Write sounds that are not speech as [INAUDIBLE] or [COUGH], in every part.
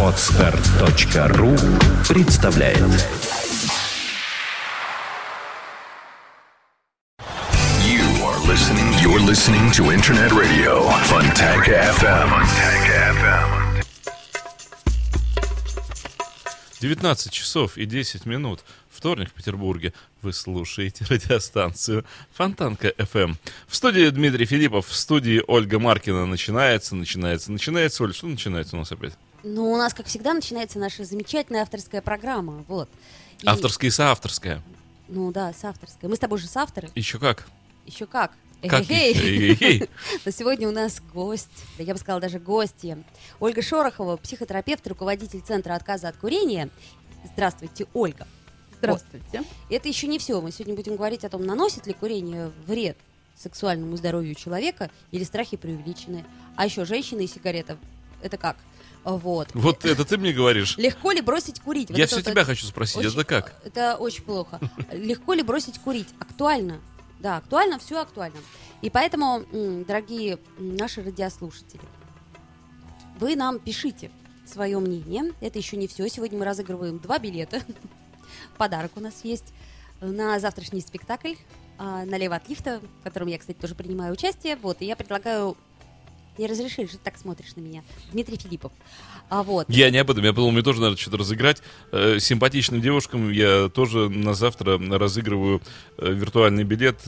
Отстар.ру представляет You are listening. You're listening to Internet Radio Funtank FM. Funtank FM. 19 часов и 10 минут. Вторник в Петербурге. Вы слушаете [LAUGHS] радиостанцию Фонтанка FM. В студии Дмитрий Филиппов, в студии Ольга Маркина. Начинается, начинается, начинается. Оль, что начинается у нас опять? Ну, у нас, как всегда, начинается наша замечательная авторская программа. Вот. И- Авторская и соавторская. Ну да, с авторской. Мы с тобой же с авторы. Еще как? Еще как. Как? Эхе-хей. [LAUGHS] Но сегодня у нас гость, да я бы сказала даже гостья. Ольга Шорохова, психотерапевт, руководитель Центра отказа от курения. Здравствуйте, Ольга. Здравствуйте. И Это еще не все. Мы сегодня будем говорить о том, наносит ли курение вред сексуальному здоровью человека или страхи преувеличены. А еще женщины и сигарета. Это как? Вот. Вот это ты мне говоришь. Легко ли бросить курить? Вот Я это все вот тебя хочу спросить, очень- это как? Это очень плохо. Легко ли бросить курить? Актуально. Да, актуально, все актуально. И поэтому, дорогие наши радиослушатели, вы нам пишите свое мнение. Это еще не все. Сегодня мы разыгрываем два билета. Подарок у нас есть на завтрашний спектакль а, «Налево от лифта», в котором я, кстати, тоже принимаю участие. Вот, и я предлагаю... Не разрешили, что ты так смотришь на меня. Дмитрий Филиппов. А вот. Я не об этом, я подумал, мне тоже надо что-то разыграть. Э, Симпатичным девушкам я тоже на завтра разыгрываю э, виртуальный билет.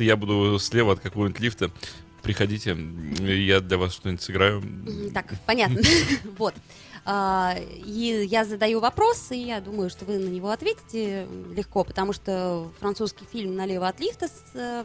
Я буду слева от какого-нибудь лифта. Приходите, я для вас что-нибудь сыграю. Так, понятно. [LAUGHS] Вот. А, И я задаю вопрос, и я думаю, что вы на него ответите легко, потому что французский фильм «Налево от лифта» с э,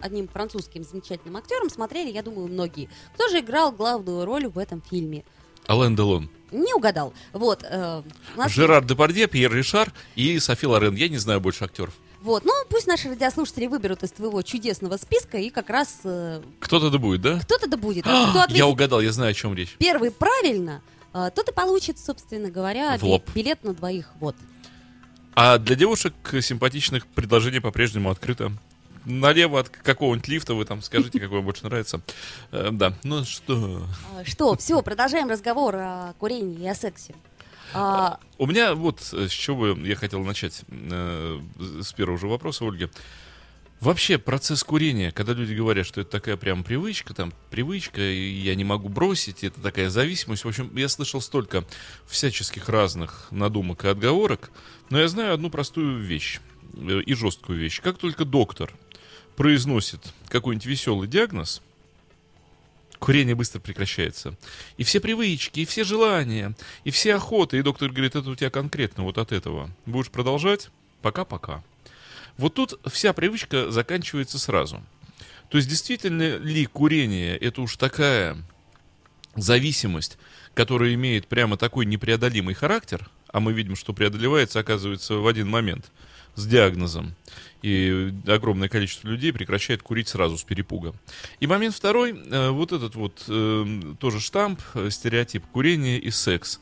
одним французским замечательным актером смотрели, я думаю, многие. Кто же играл главную роль в этом фильме? Ален Делон. Не угадал. Вот. э, нас Жерар Депардье, Пьер Ришар и Софи Лорен. Я не знаю больше актеров. Вот, ну пусть наши радиослушатели выберут из твоего чудесного списка, и как раз э, Кто-то да будет, да? кто-то да будет. А [GASPS] кто ответит Я угадал, я знаю, о чем речь. первый правильно, э, тот и получит, собственно говоря, В би- лоб. билет на двоих. Вот. А для девушек симпатичных предложение по-прежнему открыто. Налево от какого-нибудь лифта вы там скажите, какой вам больше нравится. Э, Да, ну что... А, Что, все, продолжаем разговор о курении и о сексе. А, У меня вот с чего я хотел начать э, с первого же вопроса, Ольги. Вообще процесс курения, когда люди говорят, что это такая прям привычка, там привычка, и я не могу бросить, это такая зависимость. В общем, я слышал столько всяческих разных надумок и отговорок, но я знаю одну простую вещь э, и жесткую вещь. Как только доктор произносит какой-нибудь веселый диагноз, курение быстро прекращается. И все привычки, и все желания, и все охоты. И доктор говорит, это у тебя конкретно вот от этого. Будешь продолжать? Пока-пока. Вот тут вся привычка заканчивается сразу. То есть действительно ли курение это уж такая зависимость, которая имеет прямо такой непреодолимый характер, а мы видим, что преодолевается, оказывается, в один момент с диагнозом. И огромное количество людей прекращает курить сразу с перепуга. И момент второй, э, вот этот вот э, тоже штамп, э, стереотип курения и секс.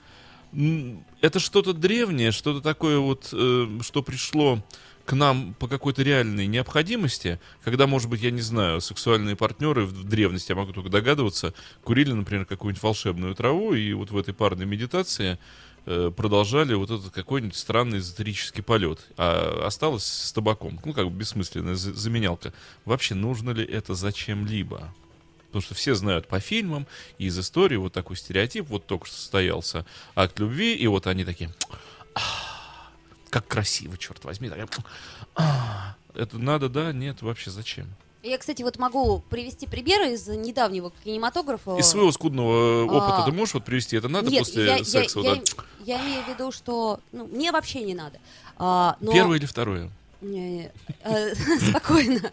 Это что-то древнее, что-то такое вот, что пришло к нам по какой-то реальной необходимости, когда, может быть, я не знаю, сексуальные партнеры в древности, я могу только догадываться, курили, например, какую-нибудь волшебную траву, и вот в этой парной медитации продолжали вот этот какой-нибудь странный эзотерический полет. А осталось с табаком. Ну, как бы бессмысленная за- заменялка. Вообще, нужно ли это зачем-либо? Потому что все знают по фильмам и из истории вот такой стереотип. Вот только что состоялся акт любви, и вот они такие... «Ах, Как красиво, черт возьми. «Ах». Это надо, да? Нет, вообще зачем? Я, кстати, вот могу привести примеры из недавнего кинематографа. Из своего скудного опыта А. ты можешь вот привести? Это надо Нет, после я, я- секса? вот я- так? я имею в виду, что ну, мне вообще не надо. А, но- Первое или второе? Э, [LAUGHS] Спокойно.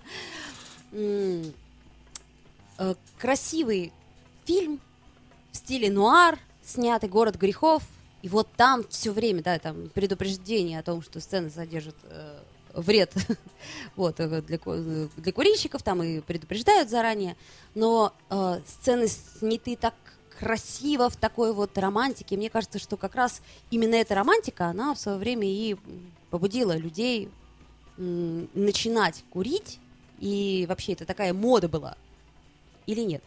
Э, Красивый фильм в стиле нуар, снятый «Город грехов». И вот там все время, да, там предупреждение о том, что сцена содержит э, вред [LAUGHS] вот, э, для, э, для курильщиков, там и предупреждают заранее. Но э, сцены сняты так красиво, в такой вот романтике. Мне кажется, что как раз именно эта романтика, она в свое время и побудила людей м, начинать курить, и вообще это такая мода была, или нет?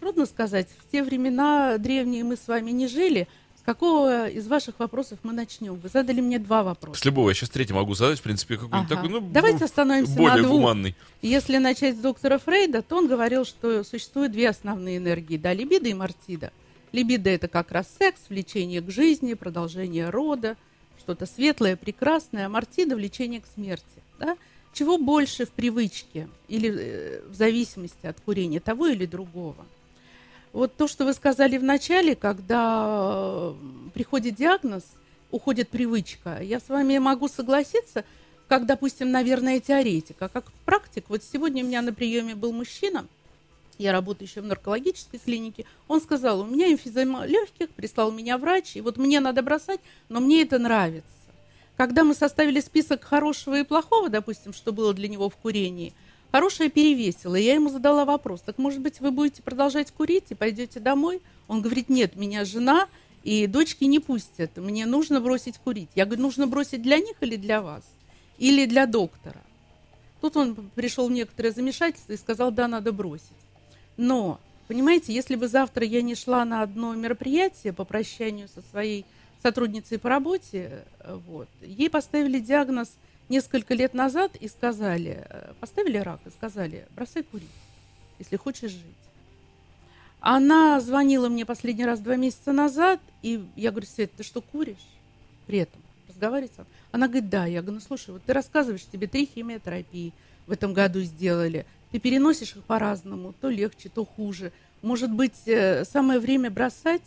трудно сказать. В те времена древние мы с вами не жили. Какого из ваших вопросов мы начнем? Вы задали мне два вопроса. С любого. Я сейчас третий могу задать, в принципе, какой-нибудь Ага. такой, ну, Давайте остановимся более на двух. гуманный. Если начать с доктора Фрейда, то он говорил, что существуют две основные энергии, да, либидо и мартида. Либидо – это как раз секс, влечение к жизни, продолжение рода, что-то светлое, прекрасное, а мартида – влечение к смерти. Да? Чего больше в привычке или э, в зависимости от курения, того или другого. Вот то, что вы сказали в начале, когда э, приходит диагноз, уходит привычка, я с вами могу согласиться, как, допустим, наверное, теоретик, а как практик. Вот сегодня у меня на приеме был мужчина, я работаю еще в наркологической клинике, он сказал, у меня эмфизема легких, прислал меня врач, и вот мне надо бросать, но мне это нравится. Когда мы составили список хорошего и плохого, допустим, что было для него в курении, хорошее перевесило, и я ему задала вопрос, так может быть вы будете продолжать курить и пойдете домой? Он говорит, нет, меня жена и дочки не пустят, мне нужно бросить курить. Я говорю, нужно бросить для них или для вас? Или для доктора? Тут он пришел в некоторое замешательство и сказал, да, надо бросить. Но, понимаете, если бы завтра я не шла на одно мероприятие по прощанию со своей сотрудницей по работе, э, вот, ей поставили диагноз несколько лет назад и сказали, э, поставили рак и сказали, бросай курить, если хочешь жить. Она звонила мне последний раз два месяца назад, и я говорю, Свет, ты что, куришь? При этом разговаривать. Она говорит, да. Я говорю, ну слушай, вот ты рассказываешь, тебе три химиотерапии в этом году сделали. Ты переносишь их по-разному, то легче, то хуже. Может быть, э, самое время бросать?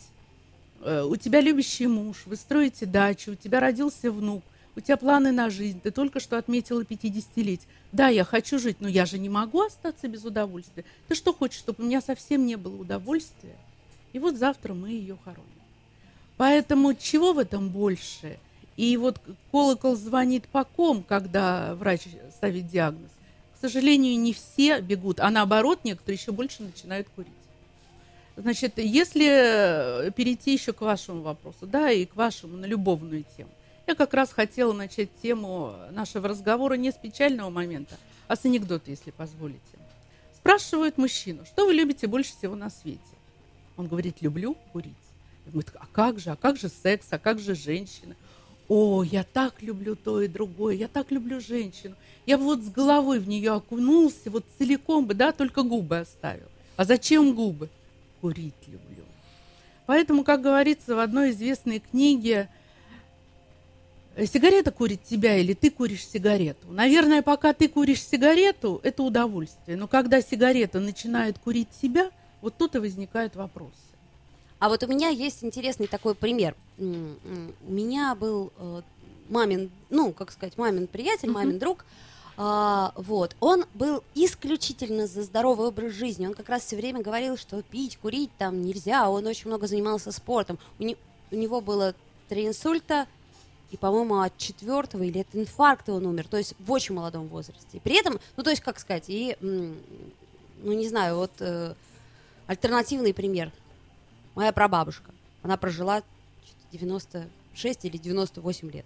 Э, У тебя любящий муж, вы строите дачу, у тебя родился внук, у тебя планы на жизнь, ты только что отметила 50-летие. Да, я хочу жить, но я же не могу остаться без удовольствия. Ты что хочешь, чтобы у меня совсем не было удовольствия? И вот завтра мы ее хороним. Поэтому чего в этом больше? И вот колокол звонит по ком, когда врач ставит диагноз. К сожалению, не все бегут, а наоборот, некоторые еще больше начинают курить. Значит, если перейти еще к вашему вопросу, да, и к вашему на любовную тему. Я как раз хотела начать тему нашего разговора не с печального момента, а с анекдота, если позволите. Спрашивают мужчину, что вы любите больше всего на свете? Он говорит, люблю курить. Говорю, а как же, а как же секс, а как же женщина? О, я так люблю то и другое, я так люблю женщину. Я бы вот с головой в нее окунулся, вот целиком бы, да, только губы оставил. А зачем губы? Курить люблю. Поэтому, как говорится в одной известной книге, сигарета курит тебя или ты куришь сигарету. Наверное, пока ты куришь сигарету, это удовольствие. Но когда сигарета начинает курить тебя, вот тут и возникают вопросы. А вот у меня есть интересный такой пример. У меня был э, мамин, ну, как сказать, мамин приятель, мамин друг. А, вот, он был исключительно за здоровый образ жизни. Он как раз все время говорил, что пить, курить там нельзя. Он очень много занимался спортом. У, не- у него было три инсульта, и, по-моему, от четвертого или от инфаркта он умер. То есть в очень молодом возрасте. И при этом, ну, то есть, как сказать, и, ну, не знаю, вот э, альтернативный пример. Моя прабабушка. Она прожила что-то 96 или 98 лет.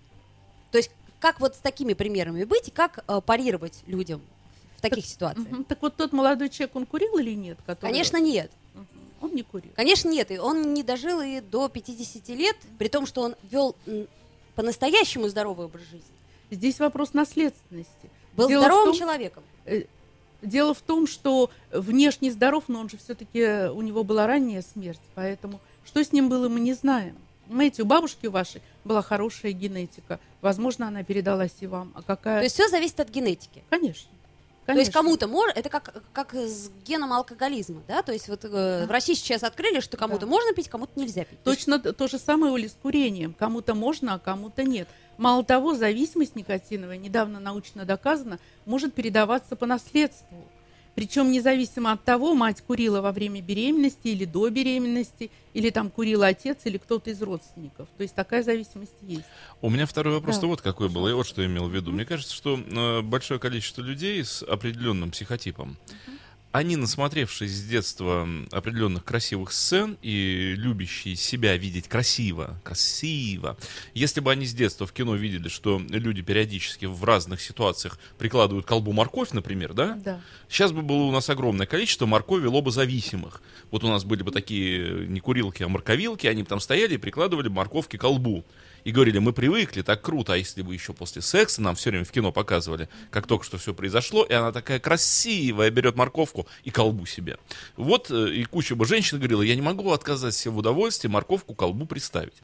То есть как вот с такими примерами быть и как э, парировать людям в таких ситуациях? Мгм. Так вот тот молодой человек, он курил или нет? который- Конечно, нет. Он не курил. Конечно, нет. И он не дожил и до 50 лет, при том, что он вел по-настоящему здоровый образ жизни. Здесь вопрос наследственности. Был Дело здоровым том- человеком. Дело в том, что внешне здоров, но он же все-таки, у него была ранняя смерть, поэтому что с ним было, мы не знаем. Понимаете, у бабушки вашей была хорошая генетика. Возможно, она передалась и вам. А какая... То есть все зависит от генетики. Конечно. То есть конечно. кому-то можно, это как, как с геном алкоголизма, да? То есть вот э, в России сейчас открыли, что кому-то Да. можно пить, кому-то нельзя пить. То Точно т- то же самое Оля, с курением. Кому-то можно, а кому-то нет. Мало того, зависимость никотиновая, недавно научно доказано, может передаваться по наследству. Причем независимо от того, мать курила во время беременности или до беременности, или там курил отец или кто-то из родственников. То есть такая зависимость есть. У меня второй вопрос Да. вот какой был, я вот что имел в виду. Мне кажется, что э, большое количество людей с определенным психотипом, они, насмотревшись с детства определенных красивых сцен и любящие себя видеть красиво, красиво, если бы они с детства в кино видели, что люди периодически в разных ситуациях прикладывают колбу морковь, например, да? Да. Сейчас бы было у нас огромное количество моркови лобозависимых. Вот у нас были бы такие не курилки, а морковилки, они бы там стояли и прикладывали морковки к колбу. И говорили, мы привыкли, так круто, а если бы еще после секса нам все время в кино показывали, как только что все произошло, и она такая красивая, берет морковку и колбу себе. Вот э, и куча бы женщин говорила, я не могу отказать себе в удовольствии морковку колбу представить.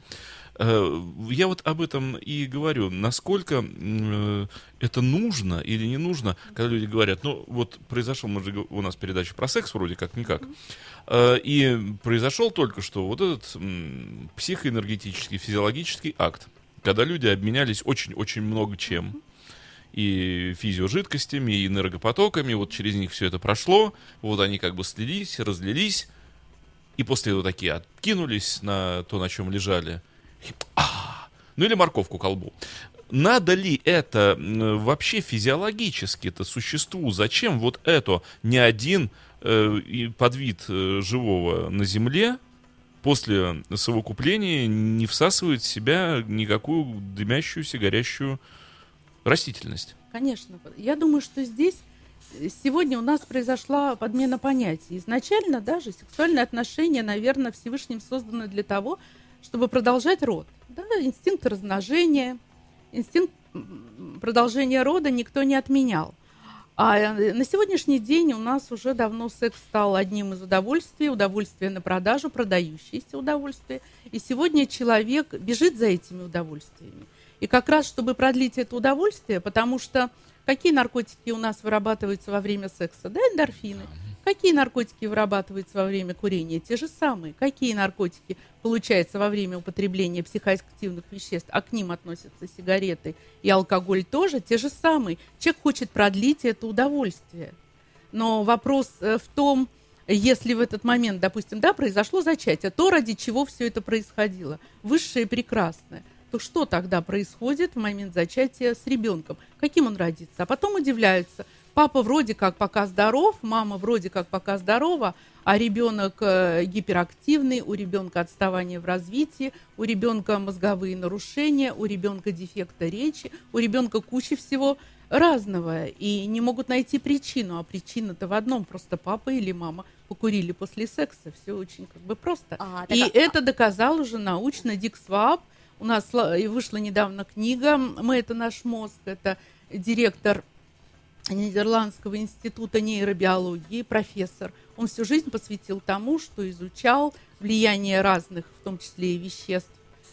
Э, Я вот об этом и говорю, насколько э, это нужно или не нужно, когда люди говорят, ну вот произошел, мы же, у нас передача про секс вроде как никак, Э, и произошел только что вот этот психоэнергетический, физиологический акт, когда люди обменялись очень-очень много чем. И физиожидкостями, и энергопотоками, вот через них все это прошло, вот они как бы слились, разлились, и после этого такие откинулись на то, на чем лежали. А, ну или морковку колбу. Надо ли это вообще физиологически-то существу? Зачем вот это ни один э, подвид э, живого на Земле после совокупления не всасывает в себя никакую дымящуюся, горящую растительность? Конечно. Я думаю, что здесь э, сегодня у нас произошла подмена понятий. Изначально даже сексуальные отношения, наверное, Всевышним созданы для того, чтобы продолжать род. Да, инстинкт размножения, инстинкт продолжения рода никто не отменял. А э, на сегодняшний день у нас уже давно секс стал одним из удовольствий, удовольствие на продажу, продающееся удовольствие. И сегодня человек бежит за этими удовольствиями. И как раз, чтобы продлить это удовольствие, потому что какие наркотики у нас вырабатываются во время секса? Да, эндорфины. Какие наркотики вырабатываются во время курения? Те же самые. Какие наркотики получаются во время употребления психоактивных веществ? А к ним относятся сигареты и алкоголь тоже те же самые. Человек хочет продлить это удовольствие. Но вопрос э, в том, если в этот момент, допустим, да, произошло зачатие, то ради чего все это происходило, высшее и прекрасное, то что тогда происходит в момент зачатия с ребенком? Каким он родится? А потом удивляются. Папа вроде как пока здоров, мама вроде как пока здорова, а ребенок э, гиперактивный, у ребенка отставание в развитии, у ребенка мозговые нарушения, у ребенка дефекта речи, у ребенка куча всего разного. И не могут найти причину. А причина-то в одном. Просто папа или мама покурили после секса. Все очень как бы просто. А, И а- это доказал уже научно Дик Сваб. У нас и вышла недавно книга «Мы – это наш мозг». Это директор Нидерландского института нейробиологии, профессор. Он всю жизнь посвятил тому, что изучал влияние разных, в том числе и веществ,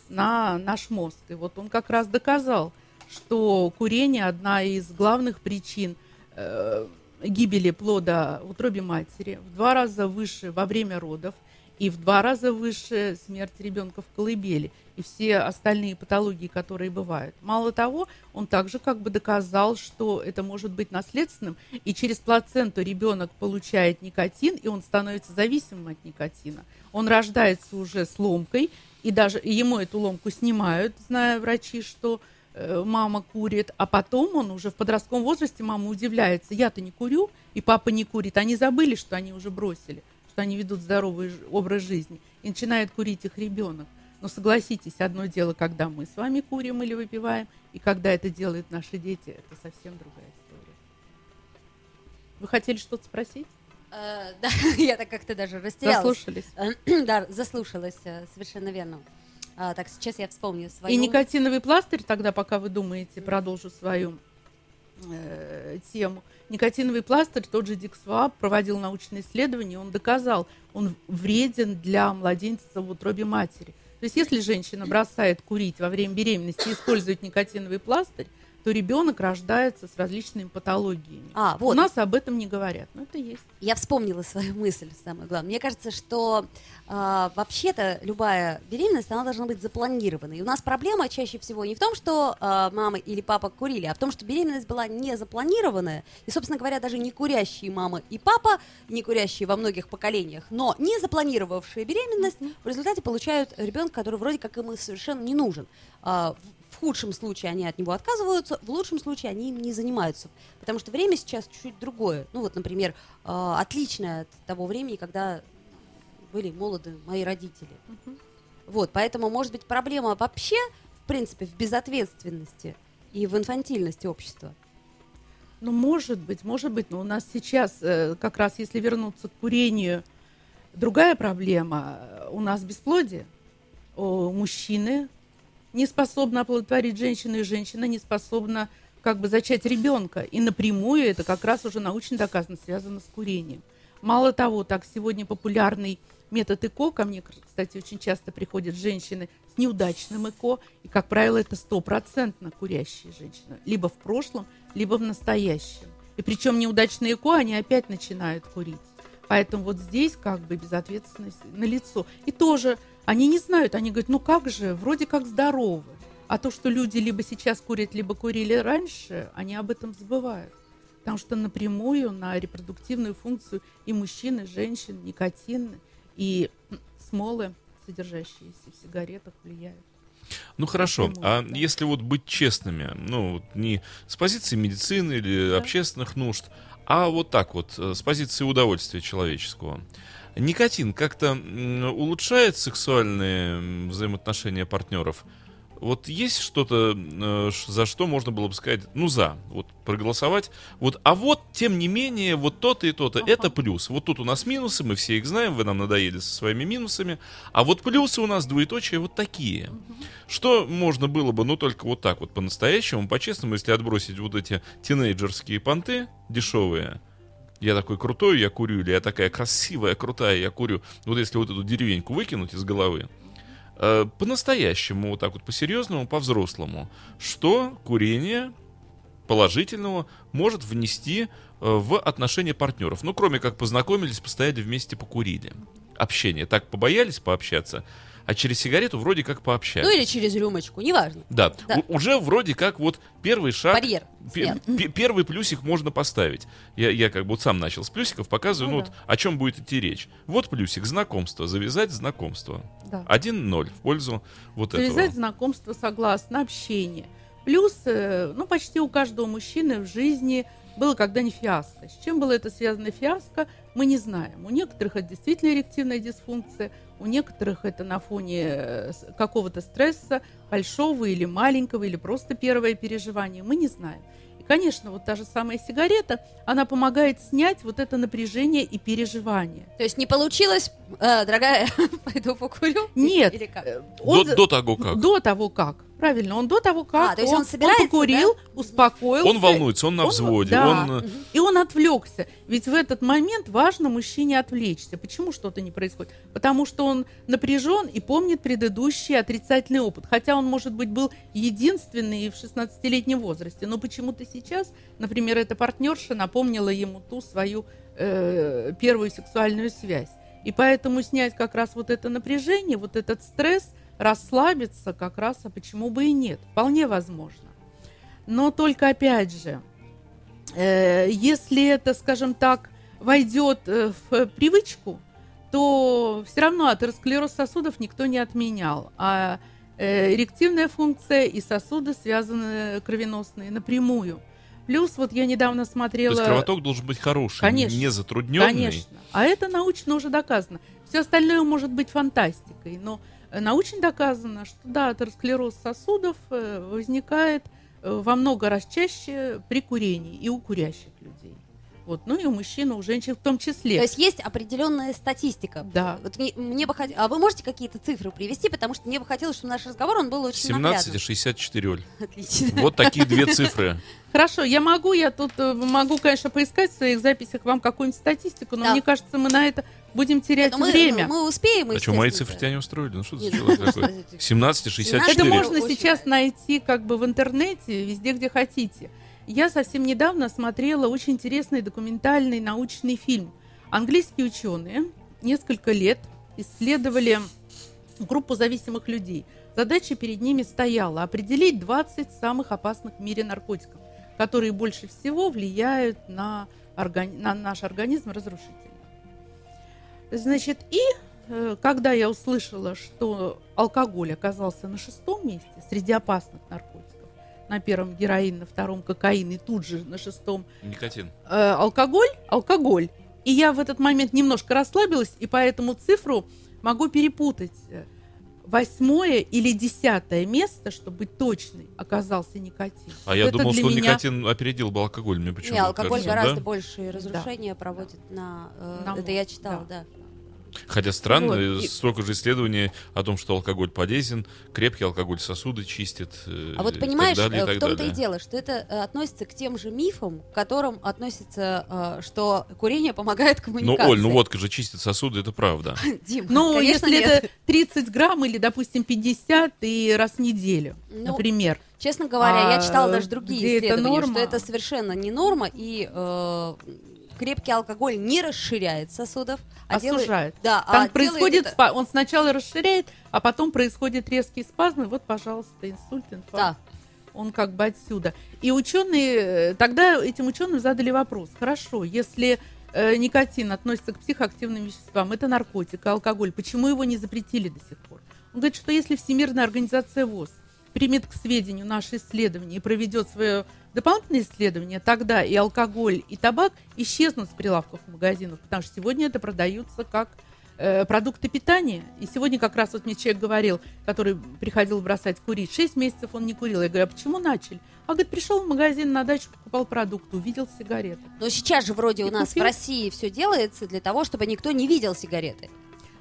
на наш мозг. И вот он как раз доказал, что курение одна из главных причин э, гибели плода в утробе матери, в два раза выше во время родов и в два раза выше смерть ребенка в колыбели и все остальные патологии, которые бывают. Мало того, он также как бы доказал, что это может быть наследственным, и через плаценту ребенок получает никотин, и он становится зависимым от никотина. Он рождается уже с ломкой, и даже ему эту ломку снимают, зная врачи, что э, мама курит, а потом он уже в подростковом возрасте, мама удивляется, я-то не курю, и папа не курит. Они забыли, что они уже бросили, что они ведут здоровый образ жизни. И начинает курить их ребенок. Но согласитесь, одно дело, когда мы с вами курим или выпиваем, и когда это делают наши дети, это совсем другая история. Вы хотели что-то спросить? Э, [LAUGHS] Да, я так как-то даже растерялась. Заслушались. Э, [CLEARS THROAT] Да, заслушалась, э, совершенно верно. А, Так, сейчас я вспомню свою... И никотиновый пластырь, тогда, пока вы думаете, продолжу свою э, тему. Никотиновый пластырь, тот же Дик Сваб проводил научные исследования, он доказал, он вреден для младенца в утробе матери. То есть, если женщина бросает курить во время беременности и использует никотиновый пластырь, то ребенок рождается с различными патологиями. А, У вот, нас об этом не говорят, но это есть. я вспомнила свою мысль, самое главное. Мне кажется, что а, вообще-то любая беременность, она должна быть запланированной. И у нас проблема чаще всего не в том, что а, мама или папа курили, а в том, что беременность была не запланированная. И, собственно говоря, даже не курящие мама и папа, не курящие во многих поколениях, но не запланировавшие беременность, в результате получают ребенка, который вроде как им совершенно не нужен. а, в- худшем случае они от него отказываются, в лучшем случае они им не занимаются. Потому что время сейчас чуть-чуть другое. Ну вот, например, а, отличное от того времени, когда были молоды мои родители. Вот, поэтому, может быть, проблема вообще, в принципе, в безответственности и в инфантильности общества. Ну, может быть, может быть, но у нас сейчас, э, как раз если вернуться к курению, другая проблема. Э, У нас бесплодие. О, мужчины не способны оплодотворить женщину, и женщина не способна как бы зачать ребенка. И напрямую это как раз уже научно доказано, связано с курением. Мало того, так сегодня популярный метод ЭКО, ко мне, кстати, очень часто приходят женщины с неудачным ЭКО, и, как правило, это стопроцентно курящие женщины, либо в прошлом, либо в настоящем. И причем неудачные ЭКО, они опять начинают курить. Поэтому вот здесь как бы безответственность на лицо. И тоже они не знают, они говорят, ну как же, вроде как здоровы. А то, что люди либо сейчас курят, либо курили раньше, они об этом забывают. Потому что напрямую на репродуктивную функцию и мужчин, и женщин, никотин и смолы, содержащиеся в сигаретах, влияют. Ну хорошо, Напрямую, а да. если вот быть честными, ну вот не с позиции медицины или общественных нужд, а вот так вот, э, с позиции удовольствия человеческого. Никотин как-то улучшает сексуальные взаимоотношения партнеров? Вот есть что-то, э, за что можно было бы сказать, ну за, вот проголосовать, вот, а вот, тем не менее, вот то-то и то-то, Ага. это плюс. Вот тут у нас минусы, мы все их знаем, вы нам надоели со своими минусами, а вот плюсы у нас двоеточие вот такие. Что можно было бы, ну только вот так вот по-настоящему, по-честному, если отбросить вот эти тинейджерские понты дешевые, я такой крутой, я курю, или я такая красивая, крутая, я курю. Вот если вот эту деревеньку выкинуть из головы, э, по-настоящему, вот так вот по-серьезному, по-взрослому, что курение положительного может внести э, в отношения партнеров. Ну, кроме как познакомились, постояли вместе, покурили. Общение. Так побоялись пообщаться, а через сигарету вроде как пообщались. Ну или через рюмочку, неважно. Да, Да. у- уже вроде как вот первый шаг, Барьер. первый плюсик можно поставить. Я, я как бы вот сам начал с плюсиков, показываю, Ну ну, да. вот о чем будет идти речь. Вот плюсик, знакомство, завязать знакомство. Да. 1-0 в пользу вот Завязать этого. знакомство согласно, общение. Плюс, э, ну, почти у каждого мужчины в жизни было когда-нибудь фиаско. С чем было это связано фиаско, мы не знаем. У некоторых это действительно эрективная дисфункция, у некоторых это на фоне э, какого-то стресса, большого или маленького, или просто первое переживание, мы не знаем. И, конечно, вот та же самая сигарета, она помогает снять вот это напряжение и переживание. То есть не получилось, э, дорогая, [LAUGHS] пойду покурю? Нет, Или как? э, До, он за- до того как. До того как. Правильно, он до того как. А, то есть он собирается, покурил, успокоился. Он волнуется, он на Он- взводе, да. он... э, И он отвлекся. Ведь в этот момент важно мужчине отвлечься. Почему что-то не происходит? Потому что он напряжен и помнит предыдущий отрицательный опыт. Хотя он, может быть, был единственный в 16-летнем возрасте. Но почему-то сейчас, например, эта партнерша напомнила ему ту свою э, первую сексуальную связь. И поэтому снять как раз вот это напряжение, вот этот стресс, расслабиться как раз, а почему бы и нет? Вполне возможно. Но только опять же, э, если это, скажем так, войдет э, в привычку, то все равно атеросклероз сосудов никто не отменял. А э, эрективная функция и сосуды связаны кровеносные напрямую. Плюс вот я недавно То смотрела... есть кровоток должен быть хороший, Конечно. не затрудненный. Конечно. А это научно уже доказано. Все остальное может быть фантастикой, но научно доказано, что да, атеросклероз сосудов э, возникает э, во много раз чаще при курении и у курящих людей. Вот, ну и у мужчин, и у женщин в том числе. То есть есть определенная статистика. Да. Вот мне, мне бы хот- А вы можете какие-то цифры привести, потому что мне бы хотелось, чтобы наш разговор он был очень 17 и наглядным. 64, Оль. Отлично. Вот такие две цифры. [LAUGHS] Хорошо, я могу, я тут э, могу, конечно, поискать в своих записях вам какую-нибудь статистику, но Да. мне кажется, мы на это будем терять мы, время. мы успеем, А что, мои цифры тебя не устроили? Ну что за человек ну, такой? что- 17 и 64. Это можно сейчас найти как бы в интернете, везде, где хотите. Я совсем недавно смотрела очень интересный документальный научный фильм. Английские ученые несколько лет исследовали группу зависимых людей. Задача перед ними стояла определить 20 самых опасных в мире наркотиков, которые больше всего влияют на, органи- на наш организм разрушительно. Значит, и э, когда я услышала, что алкоголь оказался на шестом месте среди опасных наркотиков, на первом героин, на втором кокаин и тут же на шестом Никотин. э, алкоголь, алкоголь. И я в этот момент немножко расслабилась, и поэтому цифру могу перепутать. Восьмое или десятое место, чтобы быть точной, оказался никотин. А я Это думал, что меня- никотин опередил бы алкоголь. Мне почему Не, алкоголь кажется, гораздо да? большие разрушения проводит на... э, На это мозг, я читала, да. да. Хотя странно, Вот, э, и- столько же исследований о том, что алкоголь полезен, крепкий алкоголь сосуды чистит. э, А вот понимаешь, так далее, э, так в том-то и дело, что это относится к тем же мифам, к которым относится, что курение помогает Ну, коммуникации. Оль, ну водка же чистит сосуды, это правда. [LAUGHS] Дим, Ну, конечно, если нет. это 30 грамм или, допустим, 50 и раз в неделю, Ну, например. Честно говоря, я А, читала даже другие где это исследования, норма? что это совершенно не норма, и э, крепкий алкоголь не расширяет сосудов, а, А делает- сужает. Да, Там а происходит, это- спа- он сначала расширяет, а потом происходит резкий спазм, и вот, пожалуйста, инсульт, инфаркт. Да. Он как бы отсюда. И ученые, э, тогда этим ученым задали вопрос. Хорошо, если э, никотин относится к психоактивным веществам, это наркотик, алкоголь, почему его не запретили до сих пор? Он говорит, что если Всемирная организация ВОЗ примет к сведению наши исследования и проведет свое дополнительное исследование, тогда и алкоголь, и табак исчезнут с прилавков магазинов, потому что сегодня это продаются как э, продукты питания. И сегодня как раз вот мне человек говорил, который приходил бросать курить, 6 месяцев он не курил. Я говорю, а почему начали? А говорит, пришел в магазин на дачу, покупал продукты, увидел сигареты. Но сейчас же вроде у И нас купил. в России все делается для того, чтобы никто не видел сигареты.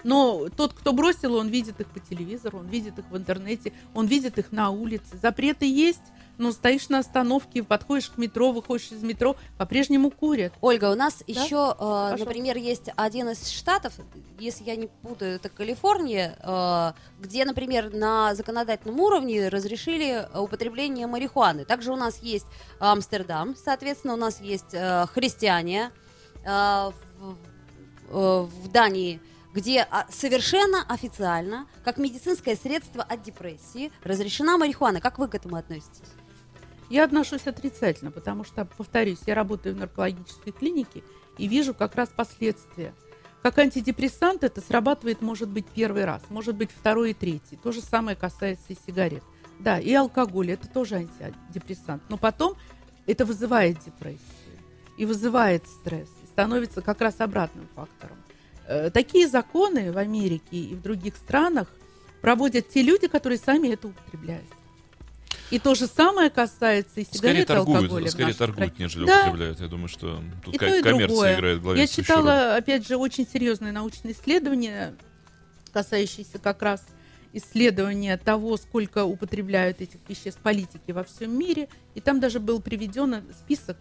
Но тот, кто бросил, он видит их по телевизору, он видит их в интернете, он видит их на улице. Запреты есть, но стоишь на остановке, подходишь к метро, выходишь из метро, по-прежнему курят. Ольга, у нас еще, э, например, есть один из штатов, если я не путаю, это Калифорния, э, где, например, на законодательном уровне разрешили употребление марихуаны. Также у нас есть Амстердам, соответственно, у нас есть э, христиане э, в, э, в Дании, где а, совершенно официально, как медицинское средство от депрессии, разрешена марихуана. Как вы к этому относитесь? Я отношусь отрицательно, потому что, повторюсь, я работаю в наркологической клинике и вижу как раз последствия. Как антидепрессант это срабатывает, может быть, первый раз, может быть, второй и третий. То же самое касается и сигарет. Да, и алкоголь, это тоже антидепрессант. Но потом это вызывает депрессию и вызывает стресс, и становится как раз обратным фактором. Э, Такие законы в Америке и в других странах проводят те люди, которые сами это употребляют. И то же самое касается и Скорее сигарет, алкоголя. торгуют, в скорее торгуют, нежели Да. употребляют. Я думаю, что тут И то, и коммерция другое. играет Я главенствующую роль. читала, опять же, очень серьезное научное исследование, касающееся как раз исследования того, сколько употребляют этих веществ политики во всем мире. И там даже был приведен список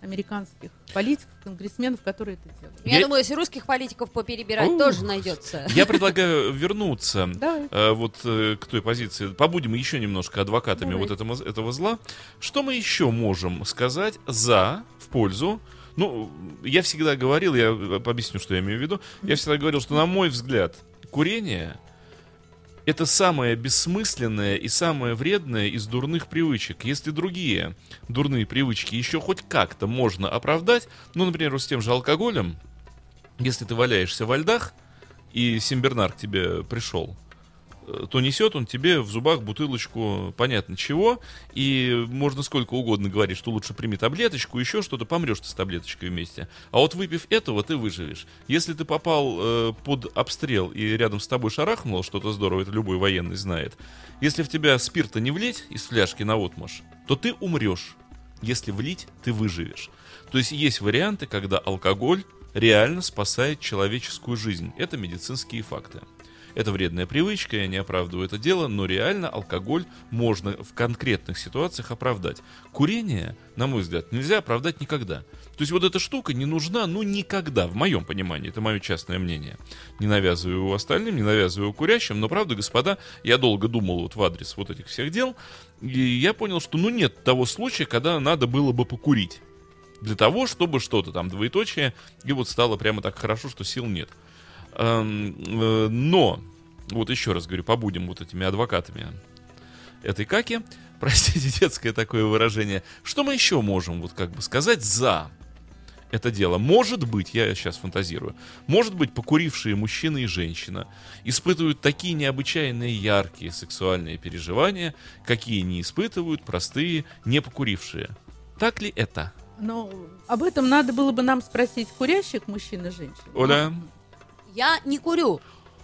американских политиков, конгрессменов, которые это делают. Я, Я- думаю, если русских политиков поперебирать, Ух. тоже найдется. [LAUGHS] Я предлагаю вернуться э, вот э, к той позиции. Побудем еще немножко адвокатами Давай. вот этого, этого зла. Что мы еще можем сказать за, в пользу? Ну, я всегда говорил, я э, объясню, что я имею в виду. Я всегда говорил, что, на мой взгляд, курение это самое бессмысленное и самое вредное из дурных привычек. Если другие дурные привычки еще хоть как-то можно оправдать, ну, например, с тем же алкоголем, если ты валяешься во льдах, и Симбернар к тебе пришел, то несет он тебе в зубах бутылочку понятно чего, и можно сколько угодно говорить, что лучше прими таблеточку, еще что-то, помрешь ты с таблеточкой вместе. А вот выпив этого, ты выживешь. Если ты попал э, под обстрел и рядом с тобой шарахнуло что-то здорово, это любой военный знает, если в тебя спирта не влить из фляжки на отмаш, то ты умрешь. Если влить, ты выживешь. То есть есть варианты, когда алкоголь реально спасает человеческую жизнь. Это медицинские факты. Это вредная привычка, я не оправдываю это дело, но реально алкоголь можно в конкретных ситуациях оправдать. Курение, на мой взгляд, нельзя оправдать никогда. То есть вот эта штука не нужна, ну никогда, в моем понимании, это мое частное мнение. Не навязываю его остальным, не навязываю курящим, но правда, господа, я долго думал вот в адрес вот этих всех дел, и я понял, что ну нет того случая, когда надо было бы покурить для того, чтобы что-то там двоеточие, и вот стало прямо так хорошо, что сил нет. Эм, э, Но, вот еще раз говорю, побудем вот этими адвокатами этой каки, [LAUGHS] простите детское такое выражение, что мы еще можем вот как бы сказать за это дело. Может быть, я сейчас фантазирую, может быть, покурившие мужчина и женщина испытывают такие необычайные яркие сексуальные переживания, какие не испытывают простые не покурившие. Так ли это? Но об этом надо было бы нам спросить курящих мужчин и женщин. Оля? Я не курю.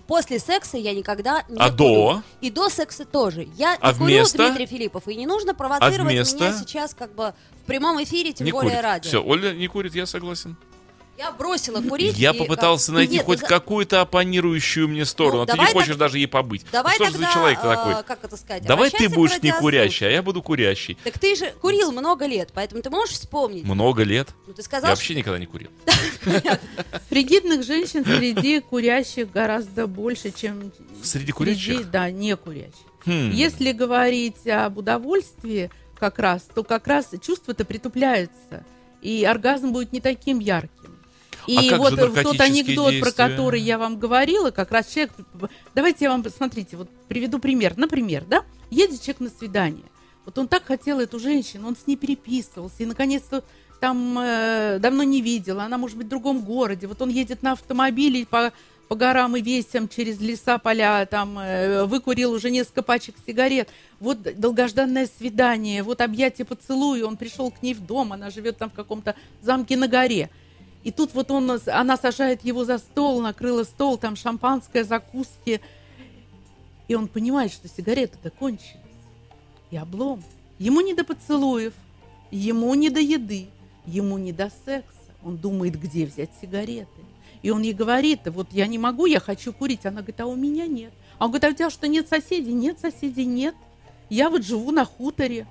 После секса я никогда не А курю. до? И до секса тоже. Я А не курю, вместо? А Дмитрий Филиппов, и не нужно провоцировать вместо? меня сейчас как бы в прямом эфире, тем не более курит. радио. Все, Оля не курит, я согласен. Я бросила курить. Я и попытался как- найти Нет, хоть ну, за- какую-то оппонирующую мне сторону, Ну, а ты не хочешь так- даже ей побыть. Ну, Давай что тогда, же за человек ты а, такой? как это сказать? Давай ты будешь не курящий, а я буду курящий. Так ты же курил много лет, поэтому ты можешь вспомнить? Много лет. Ну ты Я сказал, вообще никогда не курил. [LAUGHS] Фригидных женщин среди курящих гораздо больше, чем Среди среди, курящих? да, не курящих. Хм. Если говорить об удовольствии как раз, то как раз чувства-то притупляются, и оргазм будет не таким ярким. И А как же вот тот анекдот, про действия? который я вам говорила, как раз человек... Давайте я вам, смотрите, вот приведу пример. Например, да, едет человек на свидание. Вот он так хотел эту женщину, он с ней переписывался, и наконец-то там э, давно не видел, она может быть в другом городе. Вот он едет на автомобиле по, по горам и весям через леса, поля, там э, выкурил уже несколько пачек сигарет. Вот долгожданное свидание, вот объятие поцелуй, он пришел к ней в дом, она живет там в каком-то замке на горе. И тут вот он, она сажает его за стол, накрыла стол, там шампанское, закуски. И он понимает, что сигареты-то кончились. И облом. Ему не до поцелуев, ему не до еды, ему не до секса. Он думает, где взять сигареты. И он ей говорит, вот я не могу, я хочу курить. Она говорит, а у меня нет. А он говорит, а у тебя что, нет соседей? Нет соседей, нет. Я вот живу на хуторе.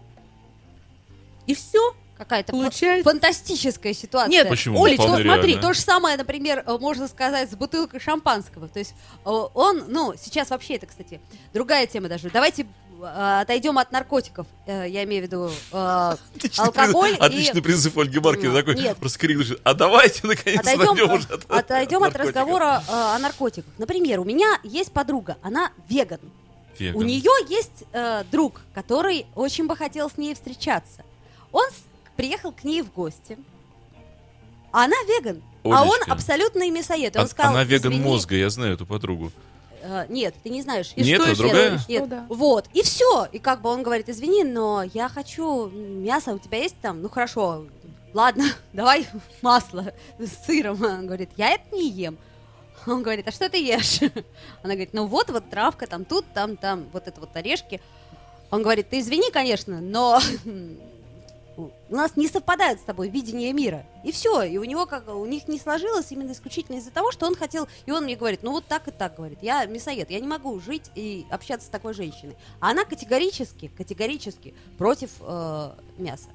И все. Какая-то Получается- фантастическая ситуация. Нет, Почему? Оль, Вполне то смотри, реально. то же самое, например, э, можно сказать с бутылкой шампанского. То есть э, он, ну, сейчас вообще это, кстати, другая тема даже. Давайте э, отойдем от наркотиков. Я имею в виду э, алкоголь и... Отличный призыв Ольги Маркиной Ну, такой, нет. просто крик души, а давайте наконец Отойдем, отойдем уже от, отойдем от наркотиков». разговора э, о наркотиках. Например, у меня есть подруга, она веган. Веган. У нее есть э, друг, который очень бы хотел с ней встречаться. Он с- приехал к ней в гости. А она веган. А он Олечка. абсолютный мясоед. И А- Он сказал, Она веган «Извини». мозга, я знаю эту подругу. Э, нет, ты не знаешь. И Нет, что, что, другая? Нет, да. вот, и все. И как бы он говорит, извини, но я хочу мясо, у тебя есть там? Ну хорошо, ладно, [LAUGHS] давай масло с сыром. Он говорит, я это не ем. Он говорит, а что ты ешь? [LAUGHS] Она говорит, ну вот, вот травка, там тут, там, там, вот это вот орешки. Он говорит, ты извини, конечно, но [LAUGHS] у нас не совпадает с тобой видение мира. И все. И у него как у них не сложилось именно исключительно из-за того, что он хотел. И он мне говорит, ну вот так и так говорит. Я мясоед, я не могу жить и общаться с такой женщиной. А она категорически, категорически против э, мяса.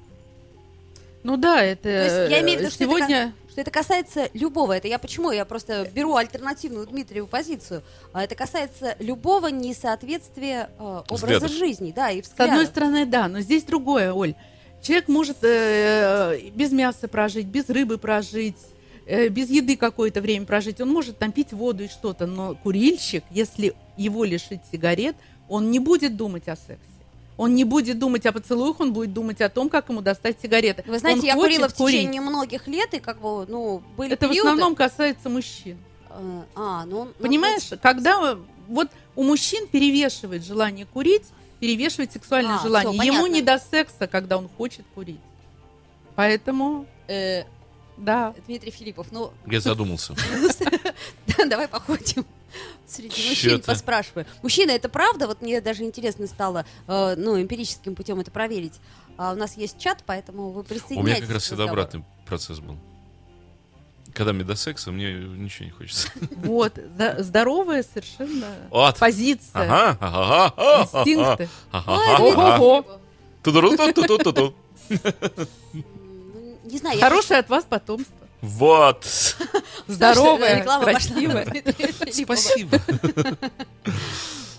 Ну да, это То есть я имею в виду, что это сегодня... Что это касается любого, это я почему? Я просто беру альтернативную Дмитриеву позицию. А Это касается любого несоответствия э, образа Взглядов. жизни, да, и С одной взглядов. стороны, да, но здесь другое, Оль. Человек может э, без мяса прожить, без рыбы прожить, э, без еды какое-то время прожить. Он может там пить воду и что-то, но курильщик, если его лишить сигарет, он не будет думать о сексе. Он не будет думать о поцелуях, он будет думать о том, как ему достать сигареты. Вы знаете, Он я курила в курить. течение многих лет, и как бы, ну, были Это в периоды- основном касается мужчин. Э, А, ну, ну, Понимаешь, когда вот у мужчин перевешивает желание курить, перевешивает сексуальное А, желание. всё, Ему понятно. не до секса, когда он хочет курить. Поэтому, э, да. Дмитрий Филиппов, ну, Я задумался. [LAUGHS] да, давай походим среди мужчин, поспрашиваю. Мужчина, это правда? Вот мне даже интересно стало, э, ну, эмпирическим путем это проверить. А у нас есть чат, поэтому вы У присоединяйтесь. меня как раз всегда обратный процесс был. Когда мне до секса, мне ничего не хочется. [LAUGHS] Вот, да, здоровая совершенно Вот. позиция, Ага, ага, ага, инстинкты. ага, ага, ну, Не знаю, Хорошее от вас потомство. Вот. [LAUGHS] Дмитрия [LAUGHS] Филиппова. Спасибо.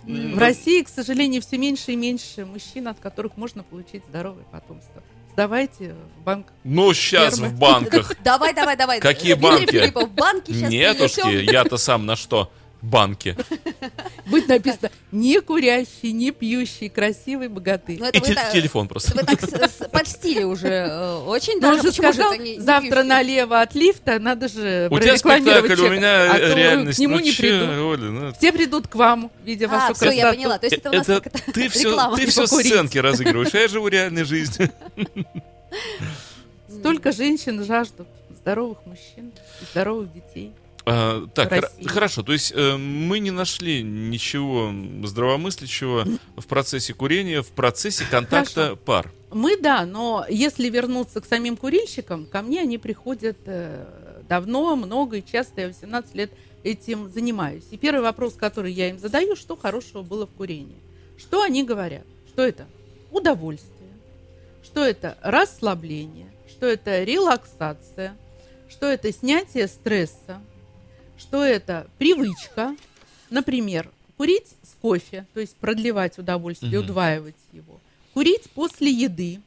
В России, к сожалению, все меньше и меньше мужчин, от которых можно получить здоровое потомство. Сдавайте в банк. Ну, сейчас Фермы. в банках. [LAUGHS] Давай, давай, давай. Какие банки? Банки сейчас Нетушки, я-то сам на что? Банке. Будет написано «не курящий, не пьющий, красивый, богатый». Ну, И те- так- телефон просто. Вы так с- с- почтили уже э, очень Но он даже. же Почему же сказал, не- не завтра пьющий? налево от лифта, надо же У тебя спектакль, у меня а реальность. к нему ну не придут. Оля, ну, Все придут к вам, видя А, вашу все, я красоту. поняла. То есть это у нас это ты все, реклама. ты все покурить. сценки разыгрываешь, а я живу реальной жизнью. Столько женщин жаждут здоровых мужчин, здоровых детей. А, так, России. хорошо, то есть э, мы не нашли ничего здравомыслящего в процессе курения, в процессе контакта Хорошо. пар. Мы да, но если вернуться к самим курильщикам, ко мне они приходят э, давно, много и часто. Я 18 лет этим занимаюсь. И первый вопрос, который я им задаю, что хорошего было в курении? Что они говорят? Что это удовольствие, что это расслабление, что это релаксация, что это снятие стресса, что это привычка, например, курить с кофе, то есть продлевать удовольствие, Мгм. удваивать его, курить после еды,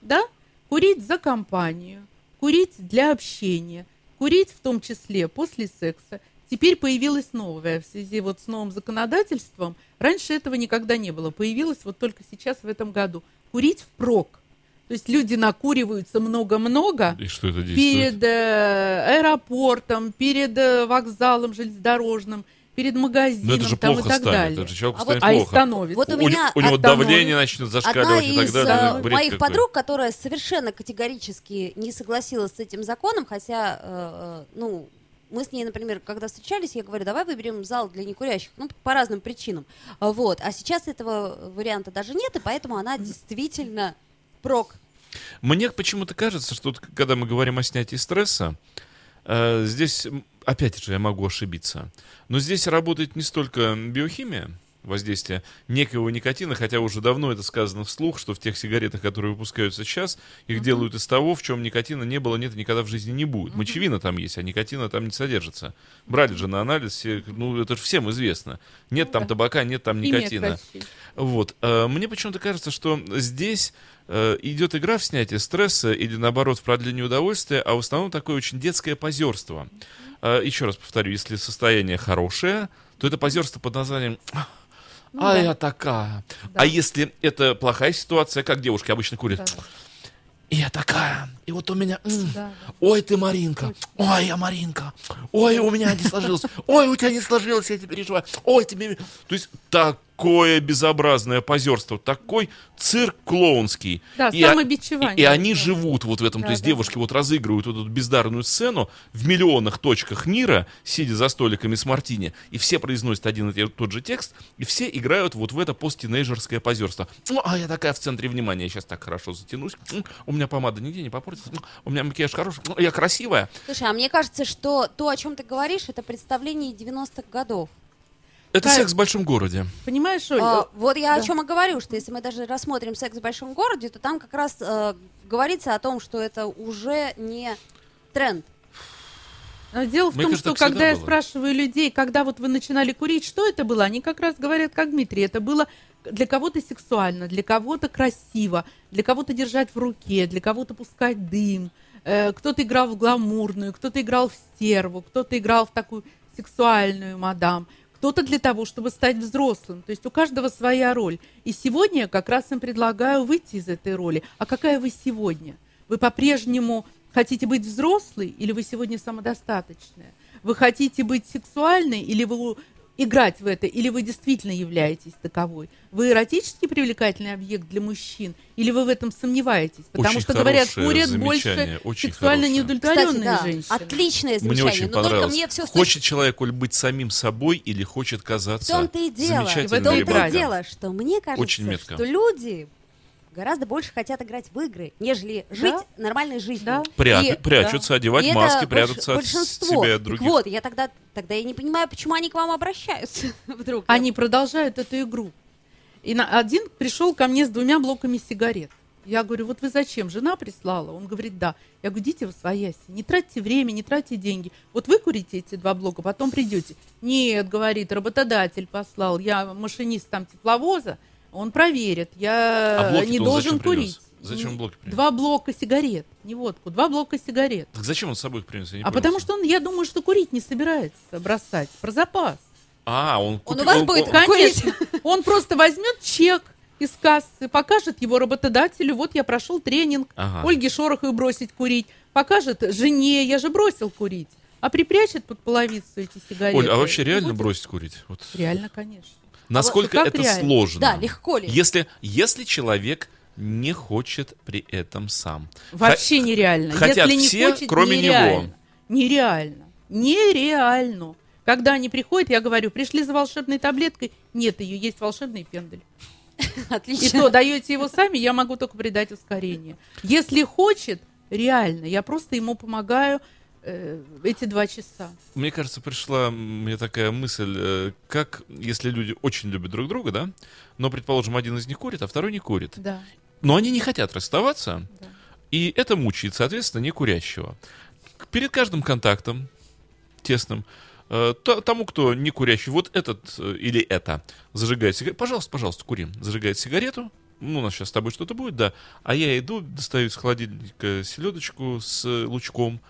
да, курить за компанию, курить для общения, курить в том числе после секса. Теперь появилось новое в связи вот с новым законодательством. Раньше этого никогда не было. Появилось вот только сейчас в этом году. Курить впрок. То есть люди накуриваются много-много, И что это перед э, аэропортом, перед э, вокзалом железнодорожным, перед магазином это же там плохо и так станет, далее. это же человеку А вот- станет А и плохо. становится. Вот у У, меня у него остановит. давление начнет Одна зашкаливать и так из далее. э, это бред моих какой. подруг, которая совершенно категорически не согласилась с этим законом, хотя, э, э, ну, мы с ней, например, когда встречались, я говорю, давай выберем зал для некурящих, ну, по разным причинам. Вот. А сейчас этого варианта даже нет, и поэтому она действительно прок. Мне почему-то кажется, что вот когда мы говорим о снятии стресса, э, здесь, опять же, я могу ошибиться, но здесь работает не столько биохимия, воздействия некого никотина, хотя уже давно это сказано вслух, что в тех сигаретах, которые выпускаются сейчас, их делают из того, в чем никотина не было, нет и никогда в жизни не будет. Мочевина там есть, а никотина там не содержится. Брали же на анализ, ну это же всем известно. Нет там да. табака, нет там никотина. Вот. э, Мне почему-то кажется, что здесь идет игра в снятие стресса или, наоборот, в продлении удовольствия, а в основном такое очень детское позерство. Э, Еще раз повторю, если состояние хорошее, то это позерство под названием Ну «А да. я такая». Да. А если это плохая ситуация, как девушки обычно курят, Да, «И я такая, и вот у меня... м, да. Ой, ты Маринка. Ой, я Маринка. Ой, у меня не сложилось. Ой, у тебя не сложилось, я тебе переживаю. Ой, тебе... То есть такое безобразное позерство, такой цирк клоунский. Да, И, а- самобичевание. и, и они Да. живут вот в этом. Да, То есть да. девушки вот разыгрывают вот эту бездарную сцену в миллионных точках мира, сидя за столиками с мартини, и все произносят один и тот же текст, и все играют вот в это посттинейджерское позерство. Ну, а я такая в центре внимания, я сейчас так хорошо затянусь. У меня помада нигде не попортится. У меня макияж хороший. Ну, Я красивая. Слушай, а мне кажется, что то, о чем ты говоришь, это представление 90-х годов. Это секс в большом городе. Понимаешь, Оль, А, вот я да. о чем и говорю, что если мы даже рассмотрим секс в большом городе, то там как раз э, говорится о том, что это уже не тренд. Но дело в Мне том, кажется, что когда я было. спрашиваю людей, когда вот вы начинали курить, что это было, они как раз говорят, как Дмитрий, это было для кого-то сексуально, для кого-то красиво, для кого-то держать в руке, для кого-то пускать дым. Э, кто-то играл в гламурную, кто-то играл в стерву, кто-то играл в такую сексуальную мадам, кто-то для того, чтобы стать взрослым. То есть у каждого своя роль. И сегодня я как раз им предлагаю выйти из этой роли. А какая вы сегодня? Вы по-прежнему хотите быть взрослой или вы сегодня самодостаточная? Вы хотите быть сексуальной или вы играть в это, или вы действительно являетесь таковой? Вы эротически привлекательный объект для мужчин, или вы в этом сомневаетесь? Потому Очень что, говорят, курят больше очень сексуально неудовлетворенные да, женщины. отличное Мне замечание. очень но только понравилось. мне все Хочет человек быть самим собой или хочет В казаться том-то и дело. В том-то и дело, что мне кажется, Очень метко. что люди гораздо больше хотят играть в игры, нежели жить Да. нормальной жизнью. Да. Прят- И- прячутся, одевать и маски, больш- прятаться от большинство. себя и от Так других. вот, я тогда, тогда я не понимаю, почему они к вам обращаются [LAUGHS] вдруг. Они продолжают эту игру. И на, один пришел ко мне с двумя блоками сигарет. Я говорю, вот вы зачем? Жена прислала? Он говорит, да. Я говорю, идите в свояси, не тратьте время, не тратьте деньги. Вот вы курите эти два блока, потом придете. Нет, говорит, работодатель послал, я машинист там тепловоза, он проверит, я А не он должен зачем принес? курить. Зачем блоки принес? Два блока сигарет, не водку, два блока сигарет. Так зачем он с собой их принес? Я не А понял. потому что он, я думаю, что курить не собирается бросать. Про запас. А, он, Он купи- у вас он- будет он- Конечно. [LAUGHS] Он просто возьмет чек из кассы, покажет его работодателю, вот я прошел тренинг, Ага. Ольге Шороховой бросить курить, покажет жене, я же бросил курить, а припрячет под половицу эти сигареты. Оль, а вообще реально будет- бросить курить? Вот. Реально, конечно. Насколько как это реально? сложно? Да, легко ли? Если, если человек не хочет при этом сам. Вообще нереально. хотят Если не все, хочет, кроме нереально. него. Нереально. Нереально. Когда они приходят, я говорю, пришли за волшебной таблеткой, нет ее, есть волшебный пендель. [LAUGHS] И Отлично. то даете его сами, я могу только придать ускорение. Если хочет, реально, я просто ему помогаю эти два часа. Мне кажется, пришла мне такая мысль, э, как если люди очень любят друг друга, да, но, предположим, один из них курит, а второй не курит. Да. Но они не хотят расставаться, Да. и это мучает, соответственно, не курящего. Перед каждым контактом тесным э, то- тому, кто не курящий, вот этот э, или это зажигает сигарету, пожалуйста, пожалуйста, кури, зажигает сигарету, ну, у нас сейчас с тобой что-то будет, да, а я иду, достаю из холодильника селедочку с э, лучком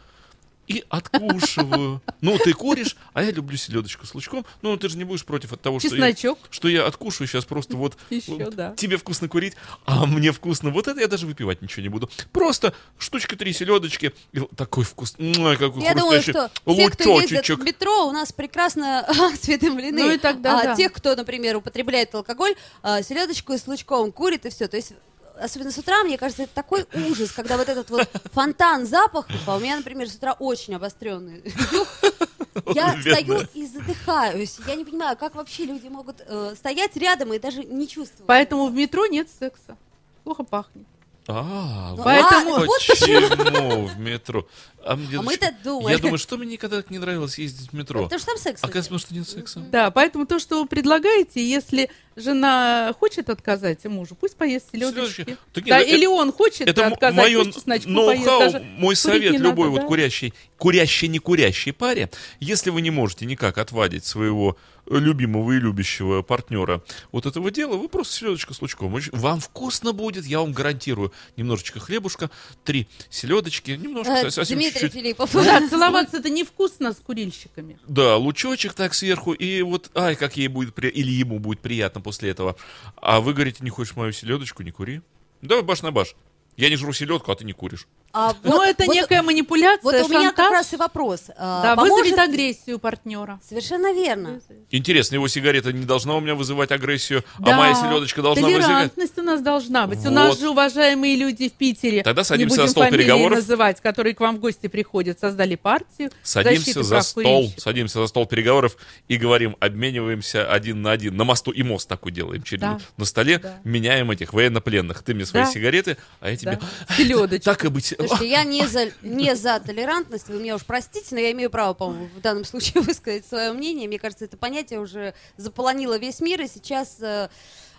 и откушиваю. Ну, ты куришь, а я люблю селедочку с лучком. Ну, ты же не будешь против от того, что я, Чесночок. что я откушаю сейчас просто вот Еще, вот да. тебе вкусно курить, а мне вкусно вот это, я даже выпивать ничего не буду. Просто штучка три селедочки, и вот такой вкус, м, какой Я думаю, что те, кто ездит в метро, у нас прекрасно [LAUGHS] осведомлены. Ну и тогда а да. тех, кто, например, употребляет алкоголь, а, селедочку с лучком курит и все. То есть Особенно с утра, мне кажется, это такой ужас, когда вот этот вот фонтан запахов, а у меня, например, с утра очень обостренный. [LAUGHS] Я стою и задыхаюсь. Я не понимаю, как вообще люди могут э, стоять рядом и даже не чувствовать. Поэтому в метро нет секса. Плохо пахнет. А, Поэтому- вот почему в метро? А мне А мы-то думали. Я думаю, что мне никогда так не нравилось ездить в метро. Потому что там секс. Оказывается, что нет секса. Да, поэтому то, что вы предлагаете, если жена хочет отказать мужу, пусть поест селедочки. Да, это- или он хочет Это отказать, мое пусть чесночку поест. ноу-хау, Даже мой совет любой надо, вот да. курящей, курящей, не курящей паре, если вы не можете никак отвадить своего любимого и любящего партнера вот этого дела, вы просто селедочка с лучком. Вам вкусно будет, я вам гарантирую. Немножечко хлебушка, три селедочки, немножко, Э, совсем Дмитрий чуть-чуть. Филиппов. Да, целоваться это невкусно с курильщиками. Да, лучочек так сверху, и вот, ай, как ей будет, при- или ему будет приятно после этого. А вы говорите, не хочешь мою селедочку, не кури. Да, баш на баш. Я не жру селедку, а ты не куришь. А Но вот- это вот- некая манипуляция, Вот у меня как раз и вопрос. А, Да, поможет- вызовет агрессию партнера. Совершенно верно. Интересно, его сигарета не должна у меня вызывать агрессию, а Да, моя селедочка должна вызывать... Толерантность у нас должна быть. У нас Вот. же уважаемые люди в Питере, Тогда садимся за стол фамилии переговоров. называть, которые к вам в гости приходят, создали партию Садимся за стол, садимся за стол переговоров и говорим, обмениваемся один на один. На мосту и мост такой делаем. Через, Да. На столе Да. меняем этих военнопленных. Ты мне свои Да. сигареты, а я тебе... Да. Селедочку. [LAUGHS] Так и быть. Слушайте, я не за, не за толерантность, вы меня уж простите, но я имею право, по-моему, в данном случае [LAUGHS] высказать свое мнение. Мне кажется, это понятие уже заполонило весь мир, и сейчас э,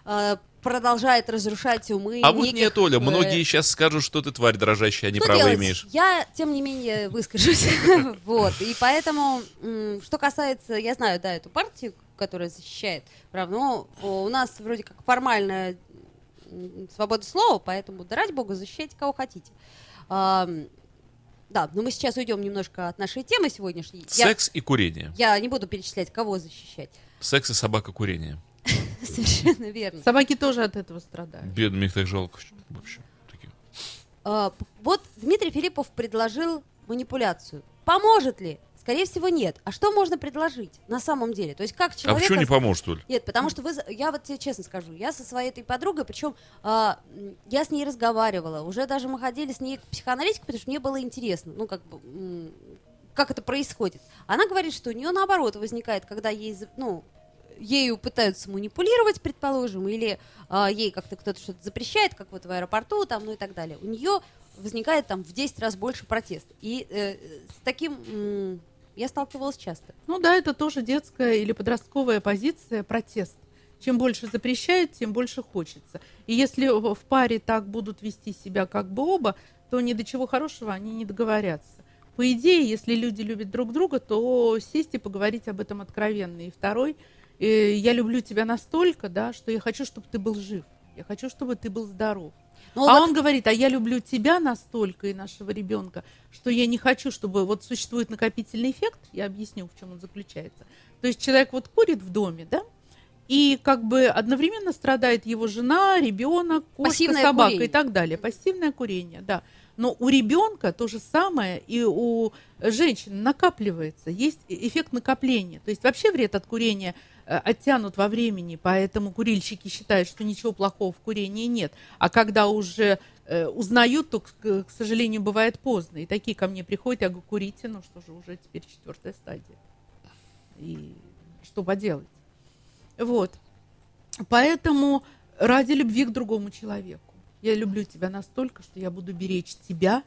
э, продолжает разрушать умы А вот нет, Оля, э, многие сейчас скажут, что ты тварь дрожащая, а не право имеешь. Я, тем не менее, выскажусь. [LAUGHS] вот. И поэтому, что касается, я знаю, да, эту партию, которая защищает прав, но у нас вроде как формальная свобода слова, поэтому, да ради бога, защищайте кого хотите. Да, но мы сейчас уйдем немножко от нашей темы сегодняшней. Я, Секс и курение. я не буду перечислять, кого защищать. Секс и собака курение. [LAUGHS] Совершенно верно. Собаки тоже от этого страдают. Бедно, мне их так жалко вообще. Такие. А, Вот Дмитрий Филиппов предложил манипуляцию. Поможет ли? Скорее всего, нет. А что можно предложить на самом деле? То есть как А человек... почему не поможет, Оль? Нет, потому что вы, я вот тебе честно скажу, я со своей этой подругой, причем а, м, я с ней разговаривала, уже даже мы ходили с ней к психоаналитику, потому что мне было интересно, ну как бы, как это происходит. Она говорит, что у нее наоборот возникает, когда ей, ну, ею пытаются манипулировать, предположим, или а, ей как-то кто-то что-то запрещает, как вот в аэропорту, там, ну и так далее. У нее возникает там в 10 раз больше протест. И э, с таким я сталкивалась часто. Ну да, это тоже детская или подростковая позиция, протест. Чем больше запрещают, тем больше хочется. И если в паре так будут вести себя как бы оба, то ни до чего хорошего они не договорятся. По идее, если люди любят друг друга, то сесть и поговорить об этом откровенно. И второй, э, я люблю тебя настолько, да, что я хочу, чтобы ты был жив. Я хочу, чтобы ты был здоров. Ну, а вот он говорит, а я люблю тебя настолько и нашего ребенка, что я не хочу, чтобы вот существует накопительный эффект, я объясню, в чем он заключается. То есть человек вот курит в доме, да, и как бы одновременно страдает его жена, ребенок, кошка, Пассивное собака курение. и так далее. Пассивное курение, да. Но у ребенка то же самое и у женщин накапливается, есть эффект накопления. То есть вообще вред от курения оттянут во времени, поэтому курильщики считают, что ничего плохого в курении нет. А когда уже э, узнают, то, к, к сожалению, бывает поздно. И такие ко мне приходят, я говорю, курите, ну что же, уже теперь четвертая стадия. И что поделать? Вот. Поэтому ради любви к другому человеку. Я люблю тебя настолько, что я буду беречь тебя,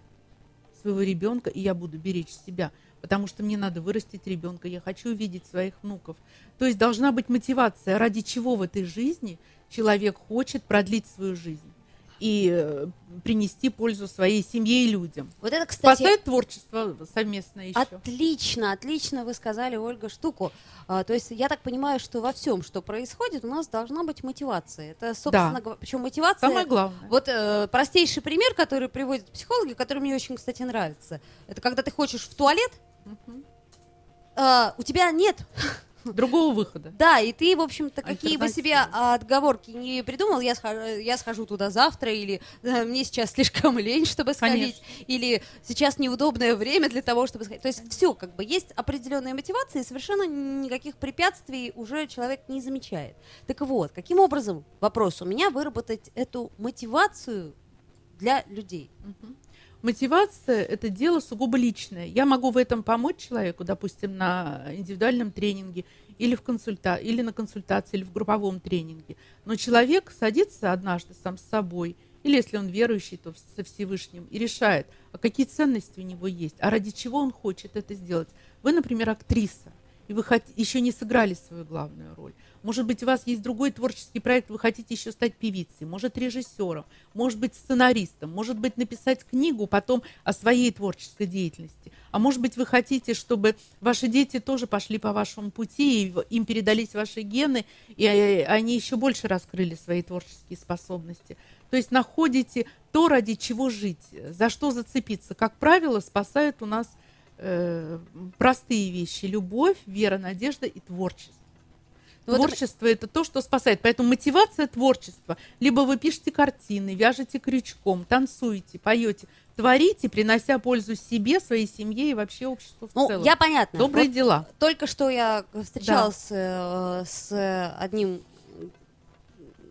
своего ребенка, и я буду беречь себя. Потому что мне надо вырастить ребенка, я хочу увидеть своих внуков. То есть должна быть мотивация, ради чего в этой жизни человек хочет продлить свою жизнь и э, принести пользу своей семье и людям. Вот это, кстати, Спасает творчество совместно еще. Отлично, отлично вы сказали, Ольга, штуку. А, то есть я так понимаю, что во всем, что происходит, у нас должна быть мотивация. Это, собственно Да. причем мотивация... Самое главное. Вот э, простейший пример, который приводят психологи, который мне очень, кстати, нравится. Это когда ты хочешь в туалет, А, у тебя нет. [LAUGHS] Другого выхода. Да, и ты, в общем-то, какие бы себе Альтернативы. отговорки не придумал, я схожу, я схожу туда завтра, или э, мне сейчас слишком [LAUGHS] лень, чтобы сходить, или сейчас неудобное время для того, чтобы сходить. То есть все, как бы есть определенная мотивация, и совершенно никаких препятствий уже человек не замечает. Так вот, каким образом, вопрос у меня, выработать эту мотивацию для людей? Мгм. Мотивация – это дело сугубо личное. Я могу в этом помочь человеку, допустим, на индивидуальном тренинге или, в консульта... или на консультации, или в групповом тренинге. Но человек садится однажды сам с собой, или если он верующий, то со Всевышним, и решает, а какие ценности у него есть, а ради чего он хочет это сделать. Вы, например, актриса, и вы хот- еще не сыграли свою главную роль. Может быть, у вас есть другой творческий проект, вы хотите еще стать певицей, может, режиссером, может быть, сценаристом, может быть, написать книгу потом о своей творческой деятельности. А может быть, вы хотите, чтобы ваши дети тоже пошли по вашему пути, и им передались ваши гены, и э, они еще больше раскрыли свои творческие способности. То есть находите то, ради чего жить, за что зацепиться. Как правило, спасают у нас э, простые вещи. Любовь, вера, надежда и творчество. Вот Творчество это то, что спасает. Поэтому мотивация творчества. Либо вы пишете картины, вяжете крючком, танцуете, поете, творите, принося пользу себе, своей семье и вообще обществу в Ну, целом. я понятно. Добрые Вот дела. Только что я встречалась э, с одним,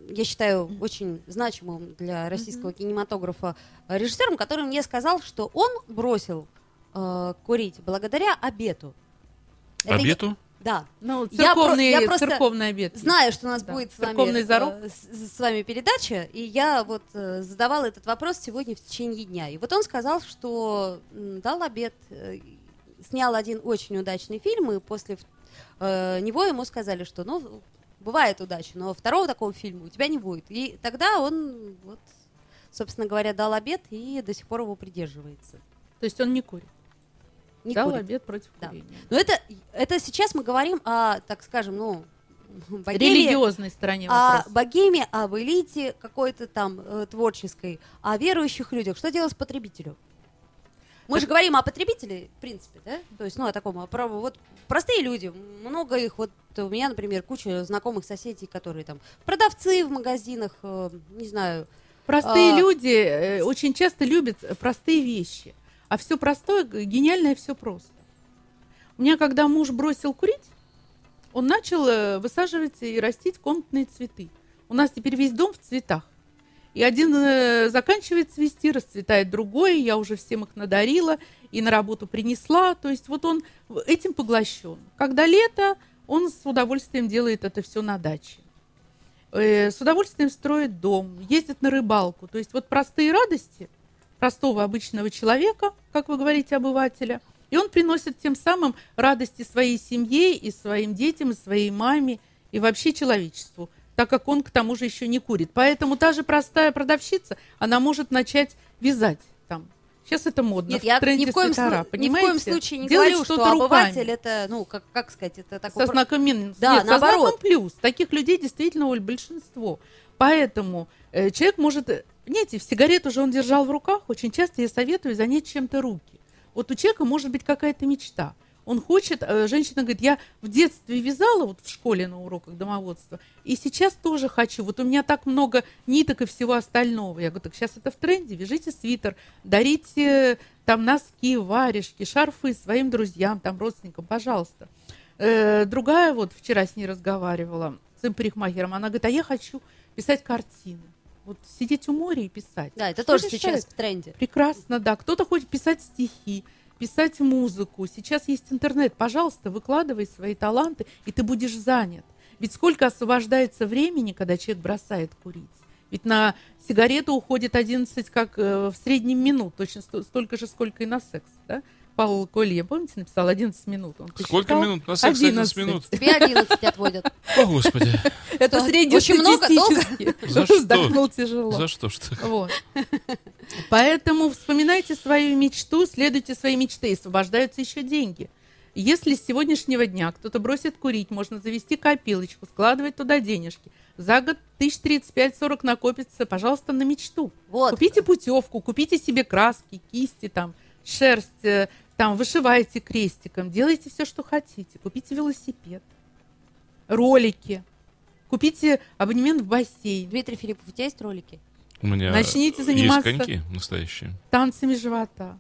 я считаю, очень значимым для российского кинематографа э, режиссером, который мне сказал, что он бросил э, курить благодаря обету. Это я- Обету? Да. Ну, Я церковный, я просто церковный обед. Знаю, что у нас Да. будет с вами, Церковный зарок. э, с, с вами передача, и я вот э, задавала этот вопрос сегодня в течение дня. И вот он сказал, что дал обед, э, снял один очень удачный фильм, и после э, него ему сказали, что ну бывает удача, но второго такого фильма у тебя не будет. И тогда он вот, собственно говоря, дал обед и до сих пор его придерживается. То есть он не курит. Не Дал курит. обед против Да. курения. Но это, это сейчас мы говорим о, так скажем, ну, богеме, Религиозной стороне о вопроса. богеме, об элите какой-то там э, творческой, о верующих людях. Что делать с потребителю? Мы же говорим о потребителе, в принципе, да? То есть, ну, о таком, о про- вот простые люди, много их, вот у меня, например, куча знакомых соседей, которые там продавцы в магазинах, э, не знаю, Простые А. люди э, очень часто любят простые вещи. А все простое, гениальное все просто. У меня, когда муж бросил курить, он начал э, высаживать и растить комнатные цветы. У нас теперь весь дом в цветах. И один э, заканчивает цвести, расцветает другой. Я уже всем их надарила и на работу принесла. То есть вот он этим поглощен. Когда лето, он с удовольствием делает это все на даче. Э, с удовольствием строит дом, ездит на рыбалку. То есть вот простые радости простого обычного человека, как вы говорите, обывателя, и он приносит тем самым радости своей семье и своим детям, и своей маме, и вообще человечеству, так как он к тому же еще не курит. Поэтому та же простая продавщица, она может начать вязать там. Сейчас это модно, Нет, в я тренде ни в, коем, свитера, слу- ни в коем случае не Делать говорю, что обыватель руками. это, ну, как, как сказать, это такой... Со про- знаком минус. Да, Нет, со наоборот. знаком плюс. Таких людей действительно Оль, большинство. Поэтому э, человек может... э, Знаете, в сигарету же он держал в руках. Очень часто я советую занять чем-то руки. Вот у человека может быть какая-то мечта. Он хочет, э, женщина говорит, я в детстве вязала вот в школе на уроках домоводства, и сейчас тоже хочу. Вот у меня так много ниток и всего остального. Я говорю, так сейчас это в тренде, вяжите свитер, дарите там носки, варежки, шарфы своим друзьям, там родственникам, пожалуйста. Э, другая вот вчера с ней разговаривала, с парикмахером, она говорит, а я хочу писать картины. Вот сидеть у моря и писать. Да, это Что тоже мешает? сейчас в тренде. Прекрасно, да. Кто-то хочет писать стихи, писать музыку. Сейчас есть интернет. Пожалуйста, выкладывай свои таланты, и ты будешь занят. Ведь сколько освобождается времени, когда человек бросает курить? Ведь на сигарету уходит 11, как э, в среднем минут, точно сто- столько же, сколько и на секс, да? Павел Колье, помните, написал 11 минут. Он Сколько посчитал? минут? На секс 11 минут. Тебе 11 отводят. О, Господи. [LAUGHS] Это Что, очень много, среднестатистически. За что? Вздохнул тяжело. За что ж так? Вот. Поэтому вспоминайте свою мечту, следуйте своей мечте, и освобождаются еще деньги. Если с сегодняшнего дня кто-то бросит курить, можно завести копилочку, складывать туда денежки. За год тысяч 35-40 накопится, пожалуйста, на мечту. Вот. Купите путевку, купите себе краски, кисти, там, шерсть, э, там, вышивайте крестиком, делайте все, что хотите. Купите велосипед, ролики, купите абонемент в бассейн, Дмитрий Филиппов, у тебя есть ролики? У меня Начните заниматься- есть коньки настоящие. танцами живота.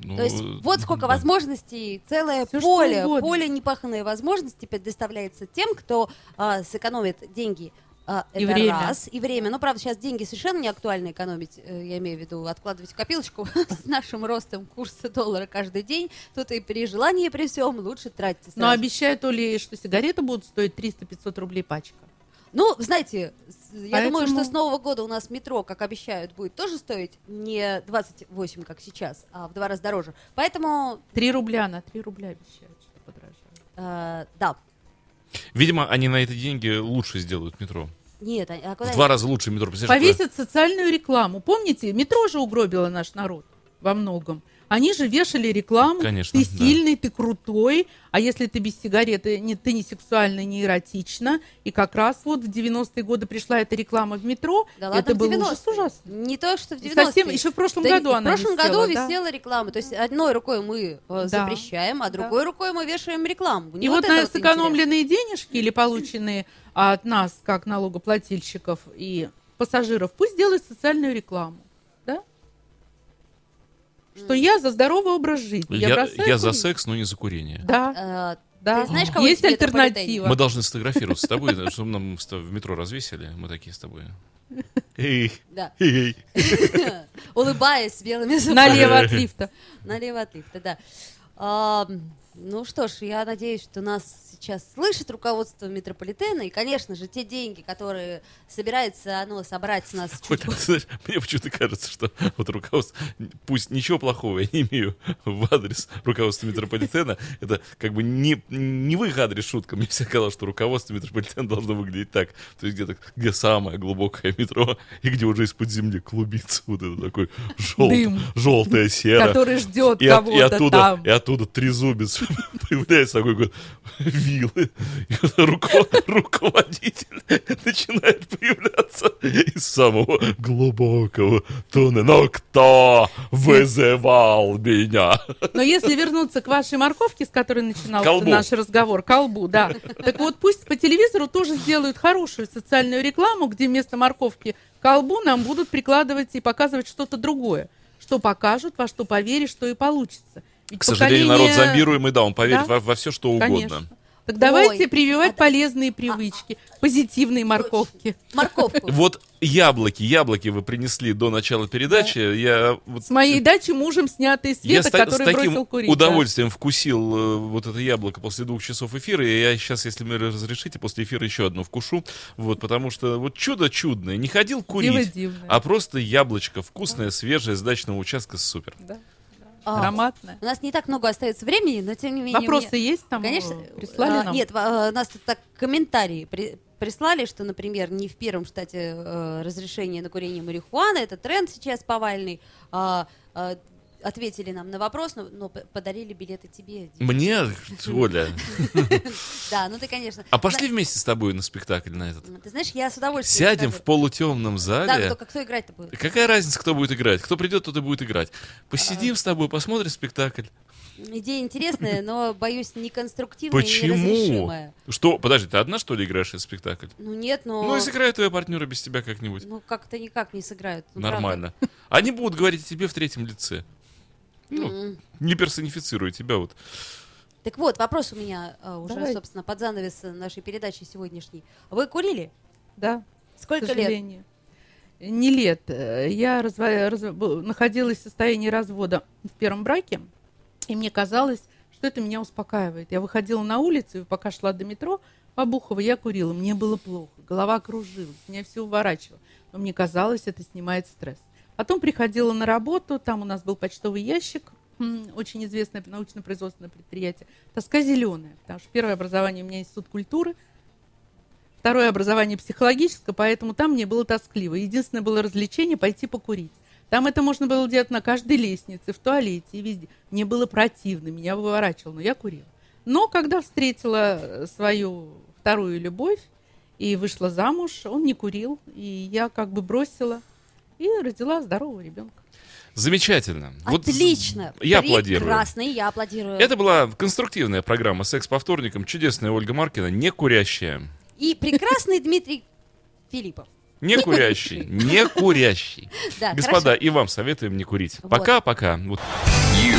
Ну, То есть вот сколько да. возможностей, целое Всё, поле, поле непаханные возможности предоставляется тем, кто а, сэкономит деньги. А, И это время. раз, и время. Ну, правда, сейчас деньги совершенно не актуально экономить, э, я имею в виду откладывать в копилочку [LAUGHS] с нашим ростом курса доллара каждый день. Тут и при желании, и при всем лучше тратьте Но обещают то ли, что сигареты будут стоить 300-500 рублей пачка. Ну, знаете, с- я думаю, Поэтому- что с Нового года у нас метро, как обещают, будет тоже стоить не 28, как сейчас, а в два раза дороже. Поэтому, 3 рубля на 3 рубля обещают, что подорожает. э, да. Видимо, они на эти деньги лучше сделают метро. Нет, а- куда В два раза лучше метро. Повесят социальную рекламу. Помните, метро же угробило наш народ во многом. Они же вешали рекламу. Конечно, Ты да. сильный, ты крутой. А если ты без сигареты, не, ты не сексуально, не эротично. И как раз вот в 90-е годы пришла эта реклама в метро. Да ладно, это в был 90-е. ужас ужасный. Не то, что в И 90-е. совсем еще в прошлом Да, году она В прошлом висела, году да. висела реклама. То есть одной рукой мы э, запрещаем, а другой рукой мы вешаем рекламу. Мне И вот, это на вот сэкономленные денежки или полученные от нас, как налогоплательщиков и пассажиров, пусть делают социальную рекламу. Что я за здоровый образ жизни. Я, бросаю я за курить. секс, но не за курение. Да. Э, да. ты знаешь, кого Есть альтернатива. Мы должны сфотографироваться с тобой, [LAUGHS] чтобы нам в метро развесили. Мы такие с тобой. Да. [LAUGHS] Улыбаясь белыми зубами. Налево от лифта. Налево от лифта, да. Ну что ж, я надеюсь, что нас сейчас слышит руководство метрополитена. И, конечно же, те деньги, которые собирается оно собрать с нас Хоть, чуть знаешь, мне почему-то кажется, что вот руководство, пусть ничего плохого я не имею в адрес руководства метрополитена, [LAUGHS] это как бы не, не в их адрес шутка. Мне всегда казалось, что руководство метрополитена должно выглядеть так. То есть где-то, где самое глубокое метро, [LAUGHS] и где уже из-под земли клубится вот это такой жел, Дым. желтая сера. Который ждет И, от- и оттуда, там. и оттуда трезубец [LAUGHS] появляется такой вот вилы. Руководитель начинает появляться из самого глубокого туннеля. Но кто вызывал меня? Но если вернуться к вашей морковке, с которой начинался Колбу. наш разговор, колбу, да. Так вот, пусть по телевизору тоже сделают хорошую социальную рекламу, где вместо морковки колбу нам будут прикладывать и показывать что-то другое. Что покажут, во что поверишь, что и получится. Ведь К сожалению, поколение- народ зомбируемый, да, он поверит Да? во, все, что угодно. Конечно. Так давайте Ой, прививать а да- полезные привычки, позитивные морковки. морковку. [LAUGHS] Вот яблоки, яблоки вы принесли до начала передачи. Я вот С моей дачи мужем снятые Я Света, с, та- который с таким бросил курить. да. удовольствием вкусил э, вот это яблоко после двух часов эфира. И я сейчас, если мне разрешите, после эфира еще одно вкушу. Вот, потому что вот чудо чудное. Не ходил курить, а просто яблочко вкусное, свежее, с дачного участка, супер. Да, А, ароматное. У нас не так много остается времени, но тем не менее... Вопросы мне- есть там? Конечно. э, Прислали а, нам? Нет, а, нас тут так комментарии при- прислали, что, например, не в первом штате э, разрешение на курение марихуаны, это тренд сейчас повальный. А, а, ответили нам на вопрос, но, но подарили билеты тебе. Мне, Оля, [LAUGHS] Да, ну ты, конечно. а пошли вместе с тобой на спектакль на этот? Ты знаешь, я с удовольствием. Сядем в полутемном Да, зале. но только кто играть-то будет? Какая разница, кто будет играть? Кто придет, тот и будет играть. Посидим с тобой, посмотрим спектакль. Идея интересная, но, боюсь, неконструктивная и Почему? неразрешимая. Что, подожди, ты одна, что ли, играешь этот спектакль? Ну нет, но... Ну, и сыграют твои партнеры без тебя как-нибудь. Ну, как-то никак не сыграют. ну, Нормально. Они будут говорить о тебе в третьем лице. Ну, не персонифицируя тебя вот. Так вот, вопрос у меня а, уже, Давай. собственно, под занавес нашей передачи сегодняшней. Вы курили? Да, Сколько лет? Не лет. Я разва- раз- находилась в состоянии развода в первом браке, и мне казалось, что это меня успокаивает. Я выходила на улицу, и пока шла до метро, по Бухово я курила. Мне было плохо, голова кружилась, меня все уворачивало. Но мне казалось, это снимает стресс. Потом приходила на работу, там у нас был почтовый ящик, очень известное научно-производственное предприятие. Тоска зеленая, потому что первое образование у меня институт культуры, второе образование психологическое, поэтому там мне было тоскливо. Единственное было развлечение пойти покурить. Там это можно было делать на каждой лестнице, в туалете и везде. Мне было противно, меня выворачивало, но я курила. Но когда встретила э, свою вторую любовь и вышла замуж, он не курил, и я как бы бросила и родила здорового ребенка. Замечательно. Вот Отлично. я аплодирую. Прекрасно, и я аплодирую. Это была конструктивная программа «Секс по вторникам». Чудесная Ольга Маркина, не курящая. И прекрасный Дмитрий Филиппов. Не курящий, [LAUGHS] не курящий. Да, Господа, хорошо. и вам советуем не курить. Вот. Пока-пока. Вот. You